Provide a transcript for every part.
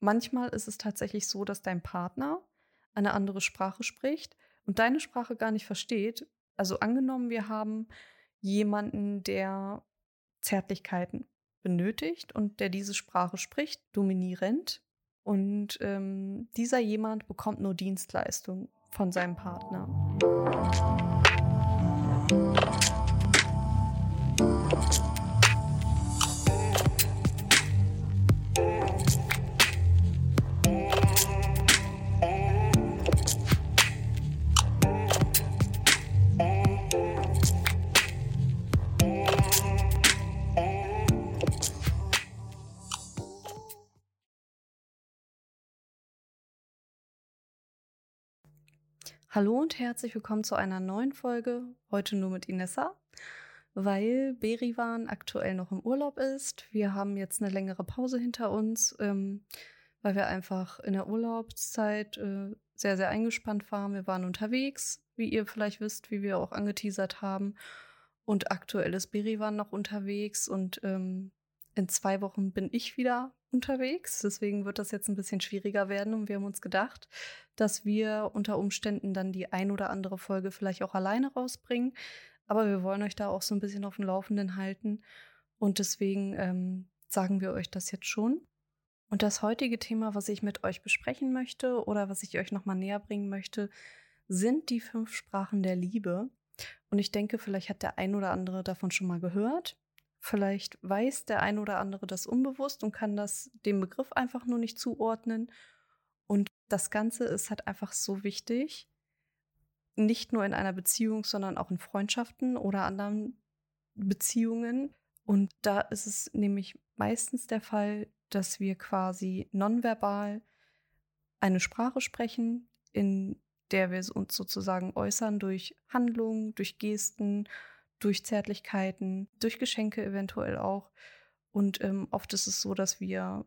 manchmal ist es tatsächlich so, dass dein Partner eine andere Sprache spricht und deine Sprache gar nicht versteht. Also angenommen, wir haben jemanden, der Zärtlichkeiten benötigt und der diese Sprache spricht, dominierend. Und ähm, dieser jemand bekommt nur Dienstleistung von seinem Partner. Hallo und herzlich willkommen zu einer neuen Folge. Heute nur mit Inessa, weil Berivan aktuell noch im Urlaub ist. Wir haben jetzt eine längere Pause hinter uns, ähm, weil wir einfach in der Urlaubszeit äh, sehr, sehr eingespannt waren. Wir waren unterwegs, wie ihr vielleicht wisst, wie wir auch angeteasert haben. Und aktuell ist Berivan noch unterwegs und ähm, in zwei Wochen bin ich wieder unterwegs. Deswegen wird das jetzt ein bisschen schwieriger werden. Und wir haben uns gedacht, dass wir unter Umständen dann die ein oder andere Folge vielleicht auch alleine rausbringen. Aber wir wollen euch da auch so ein bisschen auf dem Laufenden halten. Und deswegen ähm, sagen wir euch das jetzt schon. Und das heutige Thema, was ich mit euch besprechen möchte oder was ich euch nochmal näher bringen möchte, sind die fünf Sprachen der Liebe. Und ich denke, vielleicht hat der ein oder andere davon schon mal gehört. Vielleicht weiß der ein oder andere das unbewusst und kann das dem Begriff einfach nur nicht zuordnen. Und das Ganze ist halt einfach so wichtig, nicht nur in einer Beziehung, sondern auch in Freundschaften oder anderen Beziehungen. Und da ist es nämlich meistens der Fall, dass wir quasi nonverbal eine Sprache sprechen, in der wir uns sozusagen äußern durch Handlungen, durch Gesten durch Zärtlichkeiten, durch Geschenke eventuell auch. Und ähm, oft ist es so, dass wir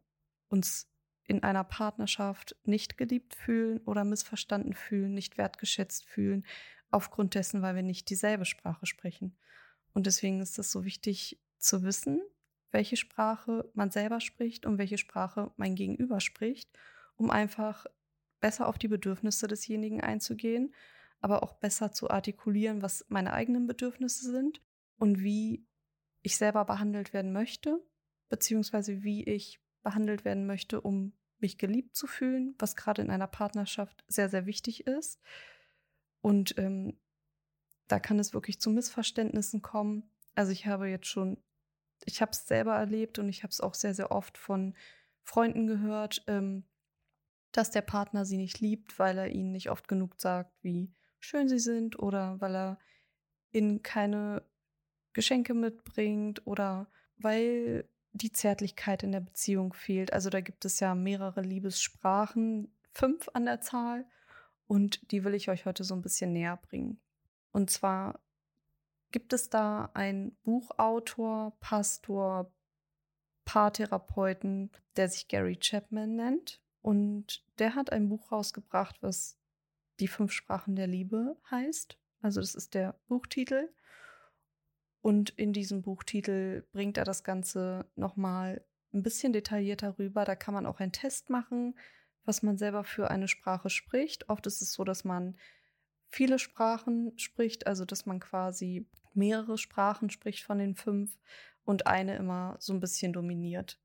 uns in einer Partnerschaft nicht geliebt fühlen oder missverstanden fühlen, nicht wertgeschätzt fühlen, aufgrund dessen, weil wir nicht dieselbe Sprache sprechen. Und deswegen ist es so wichtig zu wissen, welche Sprache man selber spricht und welche Sprache mein Gegenüber spricht, um einfach besser auf die Bedürfnisse desjenigen einzugehen aber auch besser zu artikulieren, was meine eigenen Bedürfnisse sind und wie ich selber behandelt werden möchte, beziehungsweise wie ich behandelt werden möchte, um mich geliebt zu fühlen, was gerade in einer Partnerschaft sehr, sehr wichtig ist. Und ähm, da kann es wirklich zu Missverständnissen kommen. Also ich habe jetzt schon, ich habe es selber erlebt und ich habe es auch sehr, sehr oft von Freunden gehört, ähm, dass der Partner sie nicht liebt, weil er ihnen nicht oft genug sagt, wie schön sie sind oder weil er ihnen keine Geschenke mitbringt oder weil die Zärtlichkeit in der Beziehung fehlt. Also da gibt es ja mehrere Liebessprachen, fünf an der Zahl und die will ich euch heute so ein bisschen näher bringen. Und zwar gibt es da einen Buchautor, Pastor, Paartherapeuten, der sich Gary Chapman nennt. Und der hat ein Buch rausgebracht, was die fünf Sprachen der Liebe heißt. Also das ist der Buchtitel. Und in diesem Buchtitel bringt er das Ganze nochmal ein bisschen detaillierter rüber. Da kann man auch einen Test machen, was man selber für eine Sprache spricht. Oft ist es so, dass man viele Sprachen spricht, also dass man quasi mehrere Sprachen spricht von den fünf und eine immer so ein bisschen dominiert.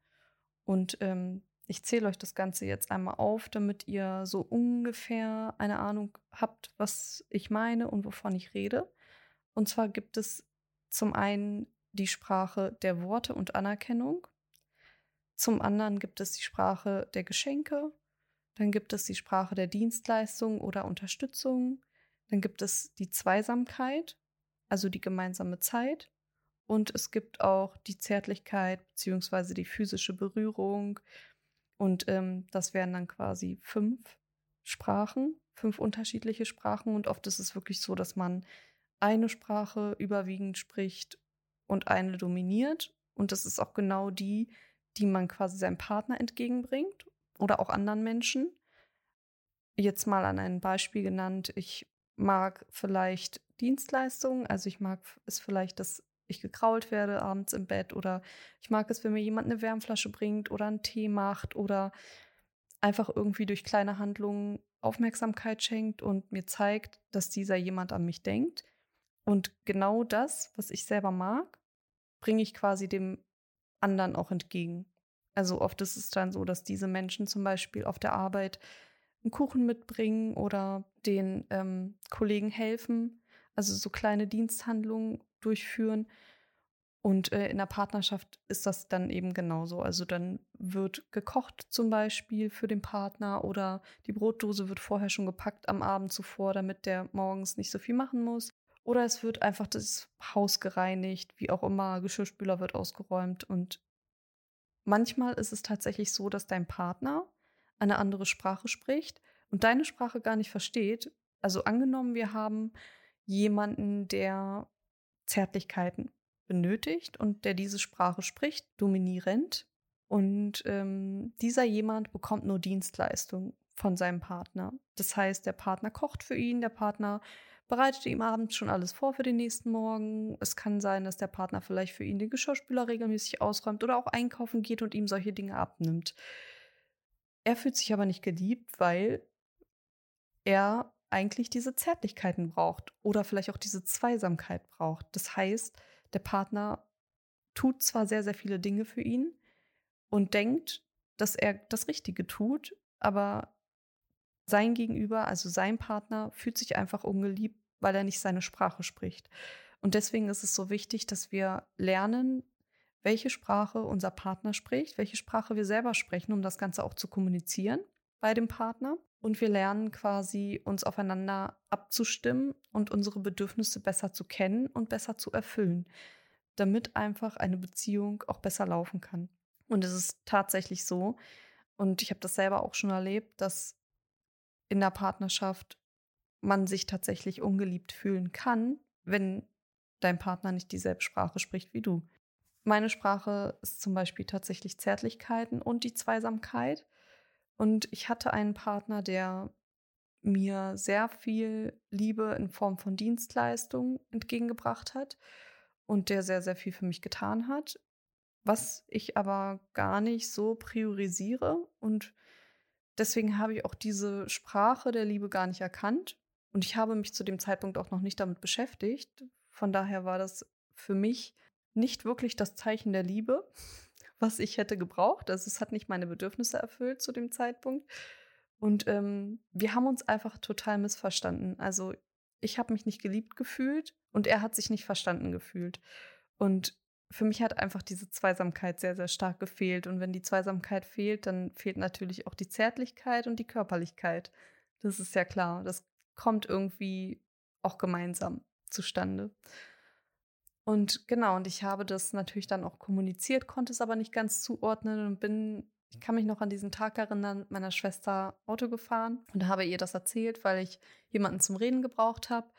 Und ähm, ich zähle euch das Ganze jetzt einmal auf, damit ihr so ungefähr eine Ahnung habt, was ich meine und wovon ich rede. Und zwar gibt es zum einen die Sprache der Worte und Anerkennung. Zum anderen gibt es die Sprache der Geschenke. Dann gibt es die Sprache der Dienstleistung oder Unterstützung. Dann gibt es die Zweisamkeit, also die gemeinsame Zeit. Und es gibt auch die Zärtlichkeit bzw. die physische Berührung, und ähm, das wären dann quasi fünf Sprachen, fünf unterschiedliche Sprachen. Und oft ist es wirklich so, dass man eine Sprache überwiegend spricht und eine dominiert. Und das ist auch genau die, die man quasi seinem Partner entgegenbringt oder auch anderen Menschen. Jetzt mal an ein Beispiel genannt. Ich mag vielleicht Dienstleistungen, also ich mag es vielleicht, dass ich gekrault werde abends im Bett oder ich mag es, wenn mir jemand eine Wärmflasche bringt oder einen Tee macht oder einfach irgendwie durch kleine Handlungen Aufmerksamkeit schenkt und mir zeigt, dass dieser jemand an mich denkt. Und genau das, was ich selber mag, bringe ich quasi dem anderen auch entgegen. Also oft ist es dann so, dass diese Menschen zum Beispiel auf der Arbeit einen Kuchen mitbringen oder den ähm, Kollegen helfen, also so kleine Diensthandlungen durchführen. Und äh, in der Partnerschaft ist das dann eben genauso. Also dann wird gekocht zum Beispiel für den Partner oder die Brotdose wird vorher schon gepackt am Abend zuvor, damit der morgens nicht so viel machen muss. Oder es wird einfach das Haus gereinigt, wie auch immer, Geschirrspüler wird ausgeräumt. Und manchmal ist es tatsächlich so, dass dein Partner eine andere Sprache spricht und deine Sprache gar nicht versteht. Also angenommen, wir haben jemanden, der Zärtlichkeiten benötigt und der diese Sprache spricht, dominierend. Und ähm, dieser jemand bekommt nur Dienstleistung von seinem Partner. Das heißt, der Partner kocht für ihn, der Partner bereitet ihm abends schon alles vor für den nächsten Morgen. Es kann sein, dass der Partner vielleicht für ihn den Geschirrspüler regelmäßig ausräumt oder auch einkaufen geht und ihm solche Dinge abnimmt. Er fühlt sich aber nicht geliebt, weil er eigentlich diese Zärtlichkeiten braucht oder vielleicht auch diese Zweisamkeit braucht. Das heißt, der Partner tut zwar sehr, sehr viele Dinge für ihn und denkt, dass er das Richtige tut, aber sein Gegenüber, also sein Partner, fühlt sich einfach ungeliebt, weil er nicht seine Sprache spricht. Und deswegen ist es so wichtig, dass wir lernen, welche Sprache unser Partner spricht, welche Sprache wir selber sprechen, um das Ganze auch zu kommunizieren bei dem Partner. Und wir lernen quasi, uns aufeinander abzustimmen und unsere Bedürfnisse besser zu kennen und besser zu erfüllen, damit einfach eine Beziehung auch besser laufen kann. Und es ist tatsächlich so, und ich habe das selber auch schon erlebt, dass in der Partnerschaft man sich tatsächlich ungeliebt fühlen kann, wenn dein Partner nicht dieselbe Sprache spricht wie du. Meine Sprache ist zum Beispiel tatsächlich Zärtlichkeiten und die Zweisamkeit. Und ich hatte einen Partner, der mir sehr viel Liebe in Form von Dienstleistung entgegengebracht hat und der sehr, sehr viel für mich getan hat, was ich aber gar nicht so priorisiere. Und deswegen habe ich auch diese Sprache der Liebe gar nicht erkannt. Und ich habe mich zu dem Zeitpunkt auch noch nicht damit beschäftigt. Von daher war das für mich nicht wirklich das Zeichen der Liebe, was ich hätte gebraucht. Also es hat nicht meine Bedürfnisse erfüllt zu dem Zeitpunkt. Und ähm, wir haben uns einfach total missverstanden. Also ich habe mich nicht geliebt gefühlt und er hat sich nicht verstanden gefühlt. Und für mich hat einfach diese Zweisamkeit sehr, sehr stark gefehlt. Und wenn die Zweisamkeit fehlt, dann fehlt natürlich auch die Zärtlichkeit und die Körperlichkeit. Das ist ja klar. Das kommt irgendwie auch gemeinsam zustande. Und genau, und ich habe das natürlich dann auch kommuniziert, konnte es aber nicht ganz zuordnen und bin, ich kann mich noch an diesen Tag erinnern, mit meiner Schwester Auto gefahren und habe ihr das erzählt, weil ich jemanden zum Reden gebraucht habe.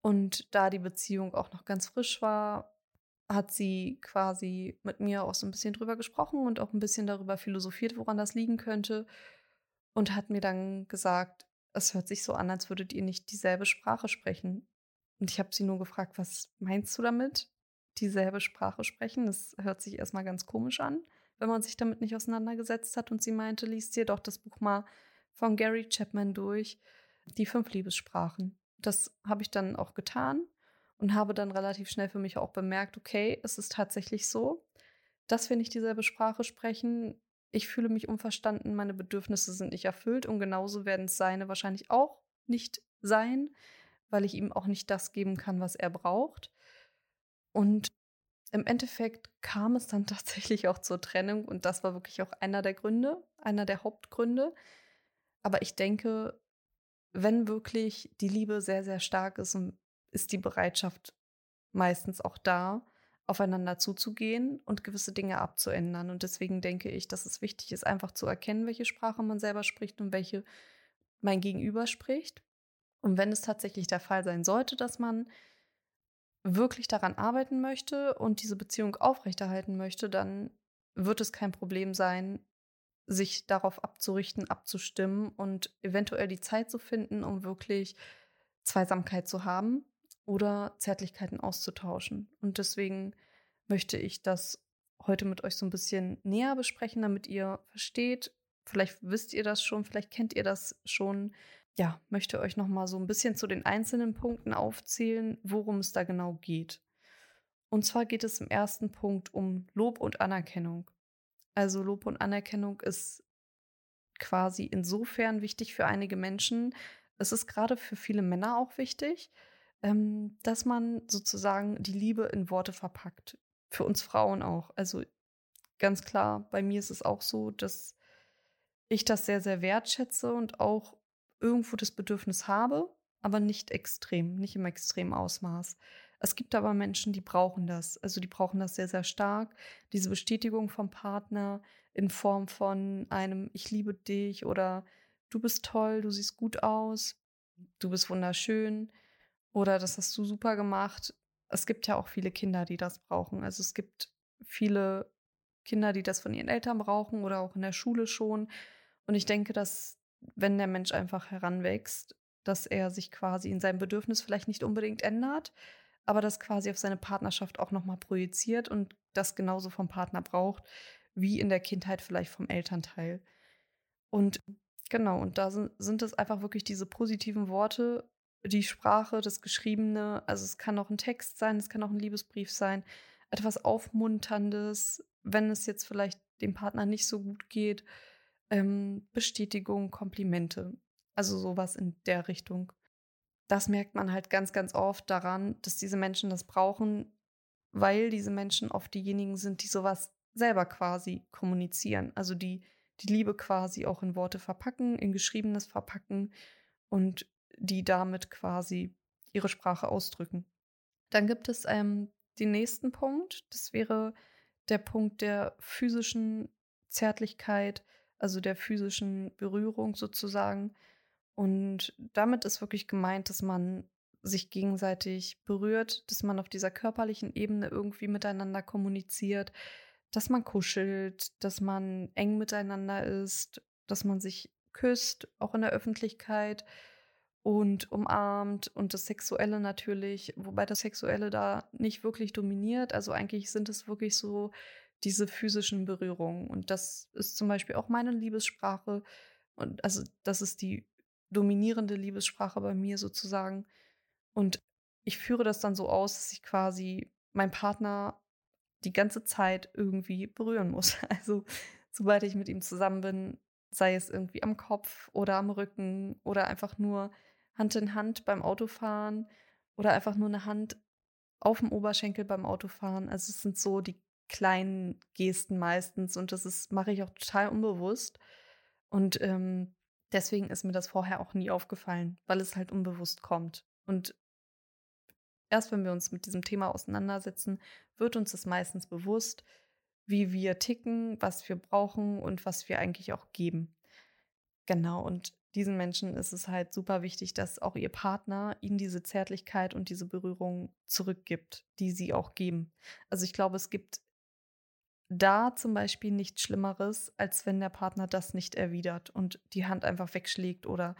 Und da die Beziehung auch noch ganz frisch war, hat sie quasi mit mir auch so ein bisschen drüber gesprochen und auch ein bisschen darüber philosophiert, woran das liegen könnte. Und hat mir dann gesagt, es hört sich so an, als würdet ihr nicht dieselbe Sprache sprechen. Und ich habe sie nur gefragt, was meinst du damit? Dieselbe Sprache sprechen? Das hört sich erstmal ganz komisch an, wenn man sich damit nicht auseinandergesetzt hat. Und sie meinte, liest dir doch das Buch mal von Gary Chapman durch, die fünf Liebessprachen. Das habe ich dann auch getan und habe dann relativ schnell für mich auch bemerkt, okay, es ist tatsächlich so, dass wir nicht dieselbe Sprache sprechen. Ich fühle mich unverstanden, meine Bedürfnisse sind nicht erfüllt und genauso werden es seine wahrscheinlich auch nicht sein weil ich ihm auch nicht das geben kann, was er braucht. Und im Endeffekt kam es dann tatsächlich auch zur Trennung und das war wirklich auch einer der Gründe, einer der Hauptgründe. Aber ich denke, wenn wirklich die Liebe sehr, sehr stark ist, ist die Bereitschaft meistens auch da, aufeinander zuzugehen und gewisse Dinge abzuändern. Und deswegen denke ich, dass es wichtig ist, einfach zu erkennen, welche Sprache man selber spricht und welche mein Gegenüber spricht. Und wenn es tatsächlich der Fall sein sollte, dass man wirklich daran arbeiten möchte und diese Beziehung aufrechterhalten möchte, dann wird es kein Problem sein, sich darauf abzurichten, abzustimmen und eventuell die Zeit zu finden, um wirklich Zweisamkeit zu haben oder Zärtlichkeiten auszutauschen. Und deswegen möchte ich das heute mit euch so ein bisschen näher besprechen, damit ihr versteht, Vielleicht wisst ihr das schon, vielleicht kennt ihr das schon. Ja, möchte euch noch mal so ein bisschen zu den einzelnen Punkten aufzählen, worum es da genau geht. Und zwar geht es im ersten Punkt um Lob und Anerkennung. Also Lob und Anerkennung ist quasi insofern wichtig für einige Menschen. Es ist gerade für viele Männer auch wichtig, ähm, dass man sozusagen die Liebe in Worte verpackt. Für uns Frauen auch. Also ganz klar, bei mir ist es auch so, dass ich das sehr, sehr wertschätze und auch irgendwo das Bedürfnis habe, aber nicht extrem, nicht im extremen Ausmaß. Es gibt aber Menschen, die brauchen das. Also die brauchen das sehr, sehr stark. Diese Bestätigung vom Partner in Form von einem Ich liebe dich oder du bist toll, du siehst gut aus, du bist wunderschön oder das hast du super gemacht. Es gibt ja auch viele Kinder, die das brauchen. Also es gibt viele Kinder, die das von ihren Eltern brauchen oder auch in der Schule schon. Und ich denke, dass wenn der Mensch einfach heranwächst, dass er sich quasi in seinem Bedürfnis vielleicht nicht unbedingt ändert, aber das quasi auf seine Partnerschaft auch nochmal projiziert und das genauso vom Partner braucht, wie in der Kindheit vielleicht vom Elternteil. Und genau, und da sind, sind es einfach wirklich diese positiven Worte, die Sprache, das Geschriebene, also es kann auch ein Text sein, es kann auch ein Liebesbrief sein, etwas Aufmunterndes, wenn es jetzt vielleicht dem Partner nicht so gut geht, ähm, Bestätigung, Komplimente, also sowas in der Richtung das merkt man halt ganz, ganz oft daran, dass diese Menschen das brauchen, weil diese Menschen oft diejenigen sind, die sowas selber quasi kommunizieren. Also die die Liebe quasi auch in Worte verpacken, in Geschriebenes verpacken und die damit quasi ihre Sprache ausdrücken. Dann gibt es ähm, den nächsten Punkt. Das wäre der Punkt der physischen Zärtlichkeit, also der physischen Berührung sozusagen. Und damit ist wirklich gemeint, dass man sich gegenseitig berührt, dass man auf dieser körperlichen Ebene irgendwie miteinander kommuniziert, dass man kuschelt, dass man eng miteinander ist, dass man sich küsst, auch in der Öffentlichkeit und umarmt und das Sexuelle natürlich, wobei das Sexuelle da nicht wirklich dominiert. Also eigentlich sind es wirklich so diese physischen Berührungen. Und das ist zum Beispiel auch meine Liebessprache. Und also das ist die dominierende Liebessprache bei mir sozusagen. Und ich führe das dann so aus, dass ich quasi meinen Partner die ganze Zeit irgendwie berühren muss. Also sobald ich mit ihm zusammen bin, sei es irgendwie am Kopf oder am Rücken oder einfach nur Hand in Hand beim Autofahren oder einfach nur eine Hand auf dem Oberschenkel beim Autofahren. Also es sind so die kleinen Gesten meistens und das mache ich auch total unbewusst. Und ähm, Deswegen ist mir das vorher auch nie aufgefallen, weil es halt unbewusst kommt. Und erst wenn wir uns mit diesem Thema auseinandersetzen, wird uns das meistens bewusst, wie wir ticken, was wir brauchen und was wir eigentlich auch geben. Genau, und diesen Menschen ist es halt super wichtig, dass auch ihr Partner ihnen diese Zärtlichkeit und diese Berührung zurückgibt, die sie auch geben. Also ich glaube, es gibt da zum Beispiel nichts Schlimmeres, als wenn der Partner das nicht erwidert und die Hand einfach wegschlägt oder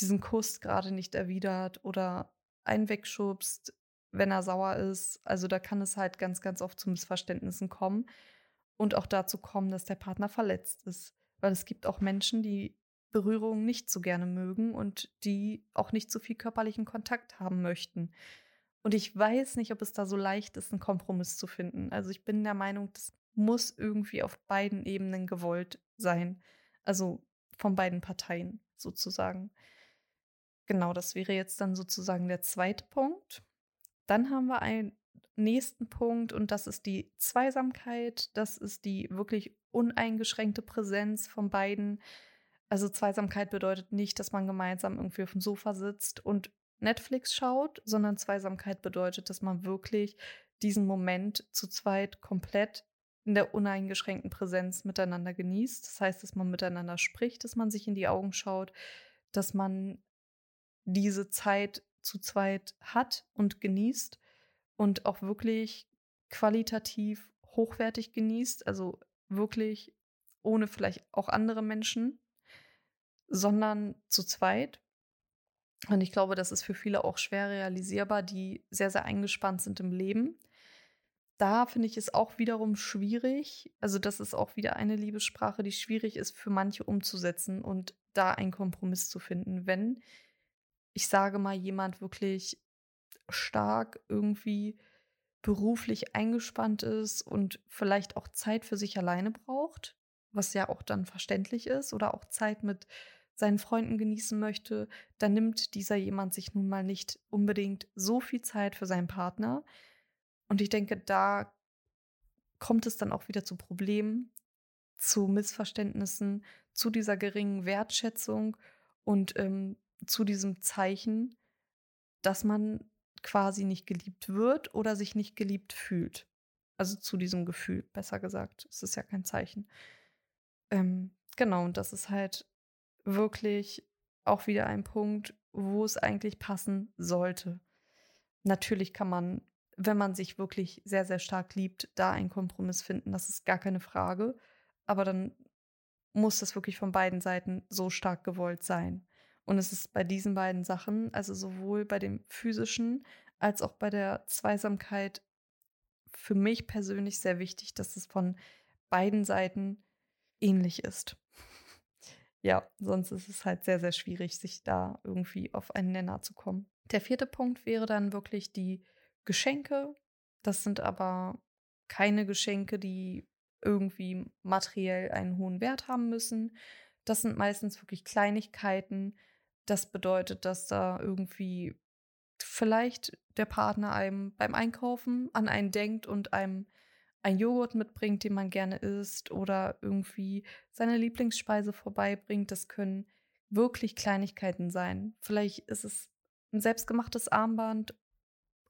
diesen Kuss gerade nicht erwidert oder einen wegschubst, wenn er sauer ist. Also da kann es halt ganz, ganz oft zu Missverständnissen kommen und auch dazu kommen, dass der Partner verletzt ist. Weil es gibt auch Menschen, die Berührungen nicht so gerne mögen und die auch nicht so viel körperlichen Kontakt haben möchten. Und ich weiß nicht, ob es da so leicht ist, einen Kompromiss zu finden. Also ich bin der Meinung, das muss irgendwie auf beiden Ebenen gewollt sein. Also von beiden Parteien sozusagen. Genau, das wäre jetzt dann sozusagen der zweite Punkt. Dann haben wir einen nächsten Punkt und das ist die Zweisamkeit. Das ist die wirklich uneingeschränkte Präsenz von beiden. Also Zweisamkeit bedeutet nicht, dass man gemeinsam irgendwie auf dem Sofa sitzt und Netflix schaut, sondern Zweisamkeit bedeutet, dass man wirklich diesen Moment zu zweit komplett in der uneingeschränkten Präsenz miteinander genießt. Das heißt, dass man miteinander spricht, dass man sich in die Augen schaut, dass man diese Zeit zu zweit hat und genießt und auch wirklich qualitativ hochwertig genießt, also wirklich ohne vielleicht auch andere Menschen, sondern zu zweit. Und ich glaube, das ist für viele auch schwer realisierbar, die sehr, sehr eingespannt sind im Leben da finde ich es auch wiederum schwierig. Also, das ist auch wieder eine Liebessprache, die schwierig ist für manche umzusetzen und da einen Kompromiss zu finden. Wenn, ich sage mal, jemand wirklich stark irgendwie beruflich eingespannt ist und vielleicht auch Zeit für sich alleine braucht, was ja auch dann verständlich ist, oder auch Zeit mit seinen Freunden genießen möchte, dann nimmt dieser jemand sich nun mal nicht unbedingt so viel Zeit für seinen Partner. Und ich denke, da kommt es dann auch wieder zu Problemen, zu Missverständnissen, zu dieser geringen Wertschätzung und ähm, zu diesem Zeichen, dass man quasi nicht geliebt wird oder sich nicht geliebt fühlt. Also zu diesem Gefühl, besser gesagt. Es ist ja kein Zeichen. Ähm, genau, und das ist halt wirklich auch wieder ein Punkt, wo es eigentlich passen sollte. Natürlich kann man, wenn man sich wirklich sehr, sehr stark liebt, da einen Kompromiss finden. Das ist gar keine Frage. Aber dann muss das wirklich von beiden Seiten so stark gewollt sein. Und es ist bei diesen beiden Sachen, also sowohl bei dem physischen als auch bei der Zweisamkeit, für mich persönlich sehr wichtig, dass es von beiden Seiten ähnlich ist. ja, sonst ist es halt sehr, sehr schwierig, sich da irgendwie auf einen Nenner zu kommen. Der vierte Punkt wäre dann wirklich die Geschenke. Das sind aber keine Geschenke, die irgendwie materiell einen hohen Wert haben müssen. Das sind meistens wirklich Kleinigkeiten. Das bedeutet, dass da irgendwie vielleicht der Partner einem beim Einkaufen an einen denkt und einem ein Joghurt mitbringt, den man gerne isst oder irgendwie seine Lieblingsspeise vorbeibringt. Das können wirklich Kleinigkeiten sein. Vielleicht ist es ein selbstgemachtes Armband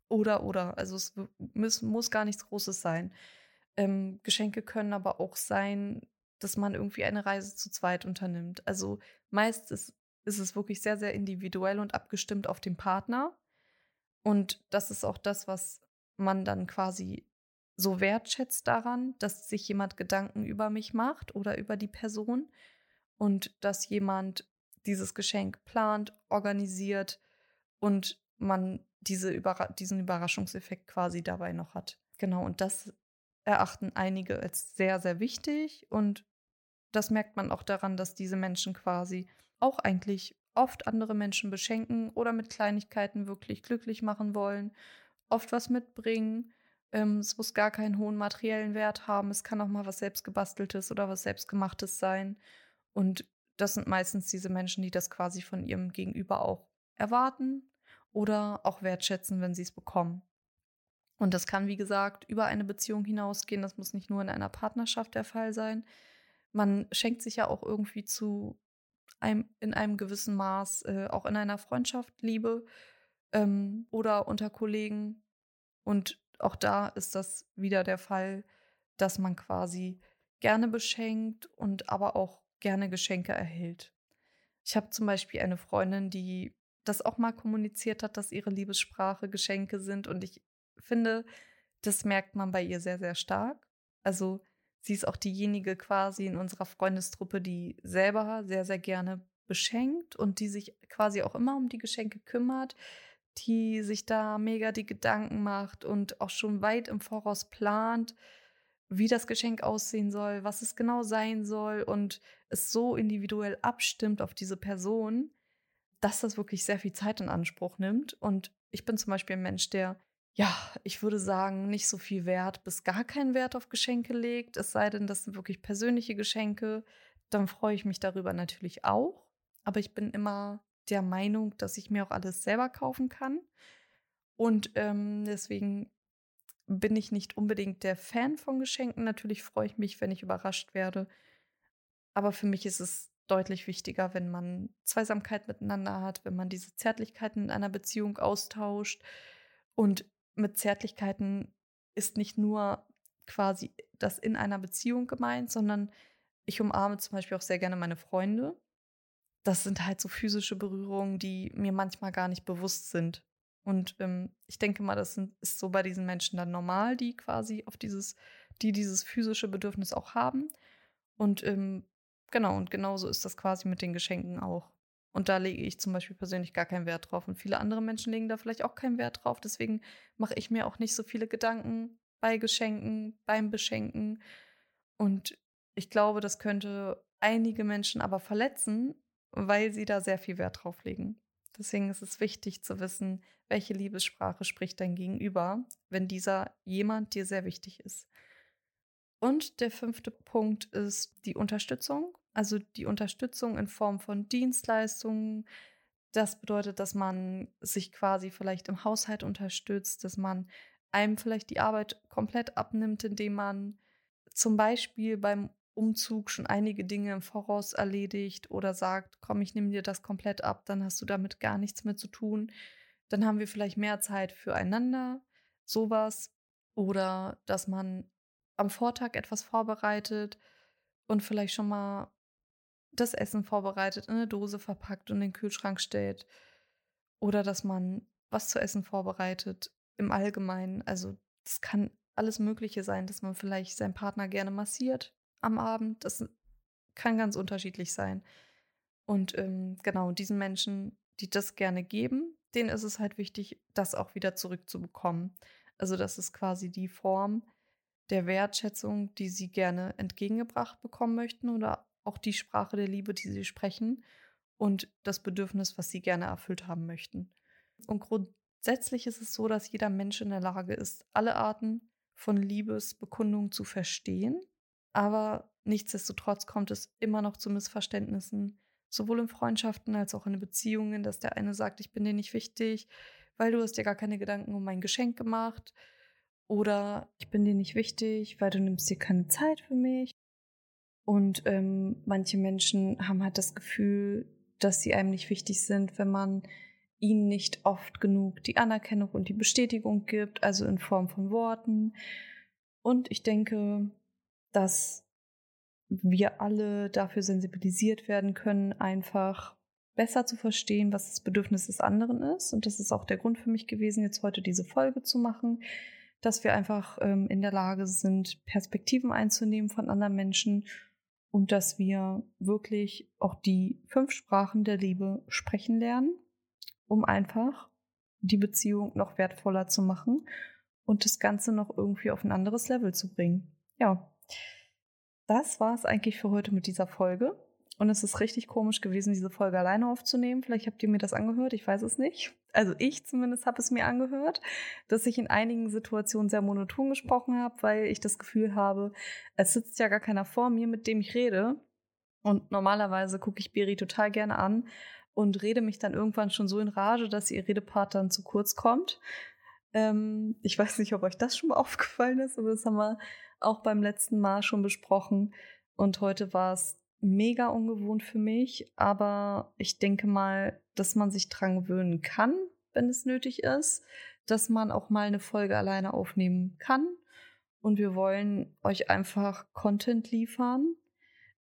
oder oder. Also es muss, muss gar nichts Großes sein. Ähm, Geschenke können aber auch sein, dass man irgendwie eine Reise zu zweit unternimmt. Also meist ist, ist es wirklich sehr, sehr individuell und abgestimmt auf den Partner. Und das ist auch das, was man dann quasi so wertschätzt daran, dass sich jemand Gedanken über mich macht oder über die Person und dass jemand dieses Geschenk plant, organisiert und man diese Überra diesen Überraschungseffekt quasi dabei noch hat. Genau, und das erachten einige als sehr, sehr wichtig und das merkt man auch daran, dass diese Menschen quasi auch eigentlich oft andere Menschen beschenken oder mit Kleinigkeiten wirklich glücklich machen wollen, oft was mitbringen. Ähm, es muss gar keinen hohen materiellen Wert haben. Es kann auch mal was selbstgebasteltes oder was selbstgemachtes sein. Und das sind meistens diese Menschen, die das quasi von ihrem Gegenüber auch erwarten oder auch wertschätzen, wenn sie es bekommen. Und das kann, wie gesagt, über eine Beziehung hinausgehen. Das muss nicht nur in einer Partnerschaft der Fall sein. Man schenkt sich ja auch irgendwie zu einem, in einem gewissen Maß, äh, auch in einer Freundschaft Liebe ähm, oder unter Kollegen. Und auch da ist das wieder der Fall, dass man quasi gerne beschenkt und aber auch gerne Geschenke erhält. Ich habe zum Beispiel eine Freundin, die das auch mal kommuniziert hat, dass ihre Liebessprache Geschenke sind. Und ich finde, das merkt man bei ihr sehr, sehr stark. Also sie ist auch diejenige quasi in unserer Freundestruppe, die selber sehr, sehr gerne beschenkt und die sich quasi auch immer um die Geschenke kümmert, die sich da mega die Gedanken macht und auch schon weit im Voraus plant, wie das Geschenk aussehen soll, was es genau sein soll und es so individuell abstimmt auf diese Person, dass das wirklich sehr viel Zeit in Anspruch nimmt. Und ich bin zum Beispiel ein Mensch, der ja, ich würde sagen, nicht so viel Wert bis gar keinen Wert auf Geschenke legt. Es sei denn, das sind wirklich persönliche Geschenke. Dann freue ich mich darüber natürlich auch. Aber ich bin immer der Meinung, dass ich mir auch alles selber kaufen kann. Und ähm, deswegen bin ich nicht unbedingt der Fan von Geschenken. Natürlich freue ich mich, wenn ich überrascht werde. Aber für mich ist es deutlich wichtiger, wenn man Zweisamkeit miteinander hat, wenn man diese Zärtlichkeiten in einer Beziehung austauscht. Und mit Zärtlichkeiten ist nicht nur quasi das in einer Beziehung gemeint, sondern ich umarme zum Beispiel auch sehr gerne meine Freunde. Das sind halt so physische Berührungen, die mir manchmal gar nicht bewusst sind. Und ähm, ich denke mal, das sind, ist so bei diesen Menschen dann normal, die quasi auf dieses, die dieses physische Bedürfnis auch haben. Und ähm, genau, und genauso ist das quasi mit den Geschenken auch. Und da lege ich zum Beispiel persönlich gar keinen Wert drauf. Und viele andere Menschen legen da vielleicht auch keinen Wert drauf. Deswegen mache ich mir auch nicht so viele Gedanken bei Geschenken, beim Beschenken. Und ich glaube, das könnte einige Menschen aber verletzen, weil sie da sehr viel Wert drauf legen. Deswegen ist es wichtig zu wissen, welche Liebessprache spricht dein Gegenüber, wenn dieser jemand dir sehr wichtig ist. Und der fünfte Punkt ist die Unterstützung. Also die Unterstützung in Form von Dienstleistungen. Das bedeutet, dass man sich quasi vielleicht im Haushalt unterstützt, dass man einem vielleicht die Arbeit komplett abnimmt, indem man zum Beispiel beim Umzug schon einige Dinge im Voraus erledigt oder sagt, komm, ich nehme dir das komplett ab, dann hast du damit gar nichts mehr zu tun. Dann haben wir vielleicht mehr Zeit füreinander, sowas. Oder dass man am Vortag etwas vorbereitet und vielleicht schon mal das Essen vorbereitet, in eine Dose verpackt und in den Kühlschrank stellt. Oder dass man was zu essen vorbereitet im Allgemeinen. Also das kann alles Mögliche sein, dass man vielleicht seinen Partner gerne massiert am Abend. Das kann ganz unterschiedlich sein. Und ähm, genau, diesen Menschen, die das gerne geben, denen ist es halt wichtig, das auch wieder zurückzubekommen. Also das ist quasi die Form der Wertschätzung, die sie gerne entgegengebracht bekommen möchten oder auch die Sprache der Liebe, die sie sprechen und das Bedürfnis, was sie gerne erfüllt haben möchten. Und grundsätzlich ist es so, dass jeder Mensch in der Lage ist, alle Arten von Liebesbekundungen zu verstehen aber nichtsdestotrotz kommt es immer noch zu Missverständnissen, sowohl in Freundschaften als auch in Beziehungen, dass der eine sagt, ich bin dir nicht wichtig, weil du hast dir gar keine Gedanken um mein Geschenk gemacht. Oder ich bin dir nicht wichtig, weil du nimmst dir keine Zeit für mich. Und ähm, manche Menschen haben halt das Gefühl, dass sie einem nicht wichtig sind, wenn man ihnen nicht oft genug die Anerkennung und die Bestätigung gibt, also in Form von Worten. Und ich denke, dass wir alle dafür sensibilisiert werden können, einfach besser zu verstehen, was das Bedürfnis des anderen ist. Und das ist auch der Grund für mich gewesen, jetzt heute diese Folge zu machen, dass wir einfach ähm, in der Lage sind, Perspektiven einzunehmen von anderen Menschen und dass wir wirklich auch die fünf Sprachen der Liebe sprechen lernen, um einfach die Beziehung noch wertvoller zu machen und das Ganze noch irgendwie auf ein anderes Level zu bringen. Ja, das war es eigentlich für heute mit dieser Folge. Und es ist richtig komisch gewesen, diese Folge alleine aufzunehmen. Vielleicht habt ihr mir das angehört, ich weiß es nicht. Also ich zumindest habe es mir angehört, dass ich in einigen Situationen sehr monoton gesprochen habe, weil ich das Gefühl habe, es sitzt ja gar keiner vor mir, mit dem ich rede. Und normalerweise gucke ich Beri total gerne an und rede mich dann irgendwann schon so in Rage, dass ihr Redepart dann zu kurz kommt. Ähm, ich weiß nicht, ob euch das schon mal aufgefallen ist, aber das haben wir auch beim letzten Mal schon besprochen. Und heute war es mega ungewohnt für mich, aber ich denke mal, dass man sich dran gewöhnen kann, wenn es nötig ist, dass man auch mal eine Folge alleine aufnehmen kann. Und wir wollen euch einfach Content liefern.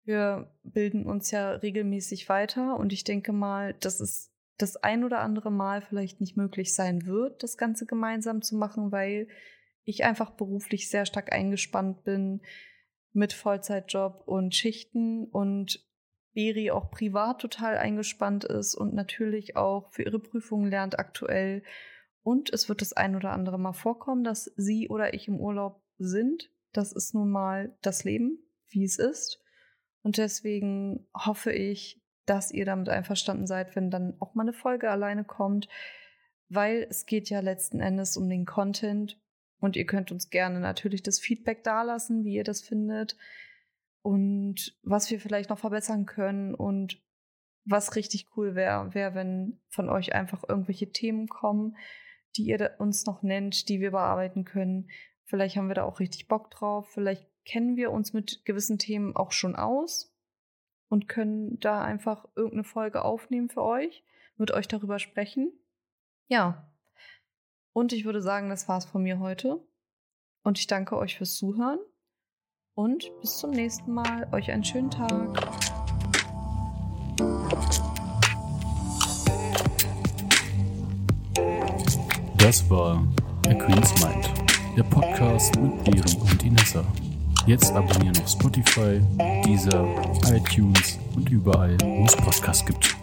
Wir bilden uns ja regelmäßig weiter und ich denke mal, dass es das ein oder andere Mal vielleicht nicht möglich sein wird, das Ganze gemeinsam zu machen, weil ich einfach beruflich sehr stark eingespannt bin mit Vollzeitjob und Schichten und Beri auch privat total eingespannt ist und natürlich auch für ihre Prüfungen lernt aktuell. Und es wird das ein oder andere Mal vorkommen, dass sie oder ich im Urlaub sind. Das ist nun mal das Leben, wie es ist. Und deswegen hoffe ich, dass ihr damit einverstanden seid, wenn dann auch mal eine Folge alleine kommt, weil es geht ja letzten Endes um den Content und ihr könnt uns gerne natürlich das Feedback dalassen, wie ihr das findet und was wir vielleicht noch verbessern können und was richtig cool wäre, wäre, wenn von euch einfach irgendwelche Themen kommen, die ihr uns noch nennt, die wir bearbeiten können. Vielleicht haben wir da auch richtig Bock drauf. Vielleicht kennen wir uns mit gewissen Themen auch schon aus und können da einfach irgendeine Folge aufnehmen für euch, mit euch darüber sprechen. Ja, und ich würde sagen, das war's von mir heute. Und ich danke euch fürs Zuhören. Und bis zum nächsten Mal. Euch einen schönen Tag. Das war A Queen's Mind, der Podcast mit Beri und Inessa. Jetzt abonnieren auf Spotify, Deezer, iTunes und überall, wo es Podcasts gibt.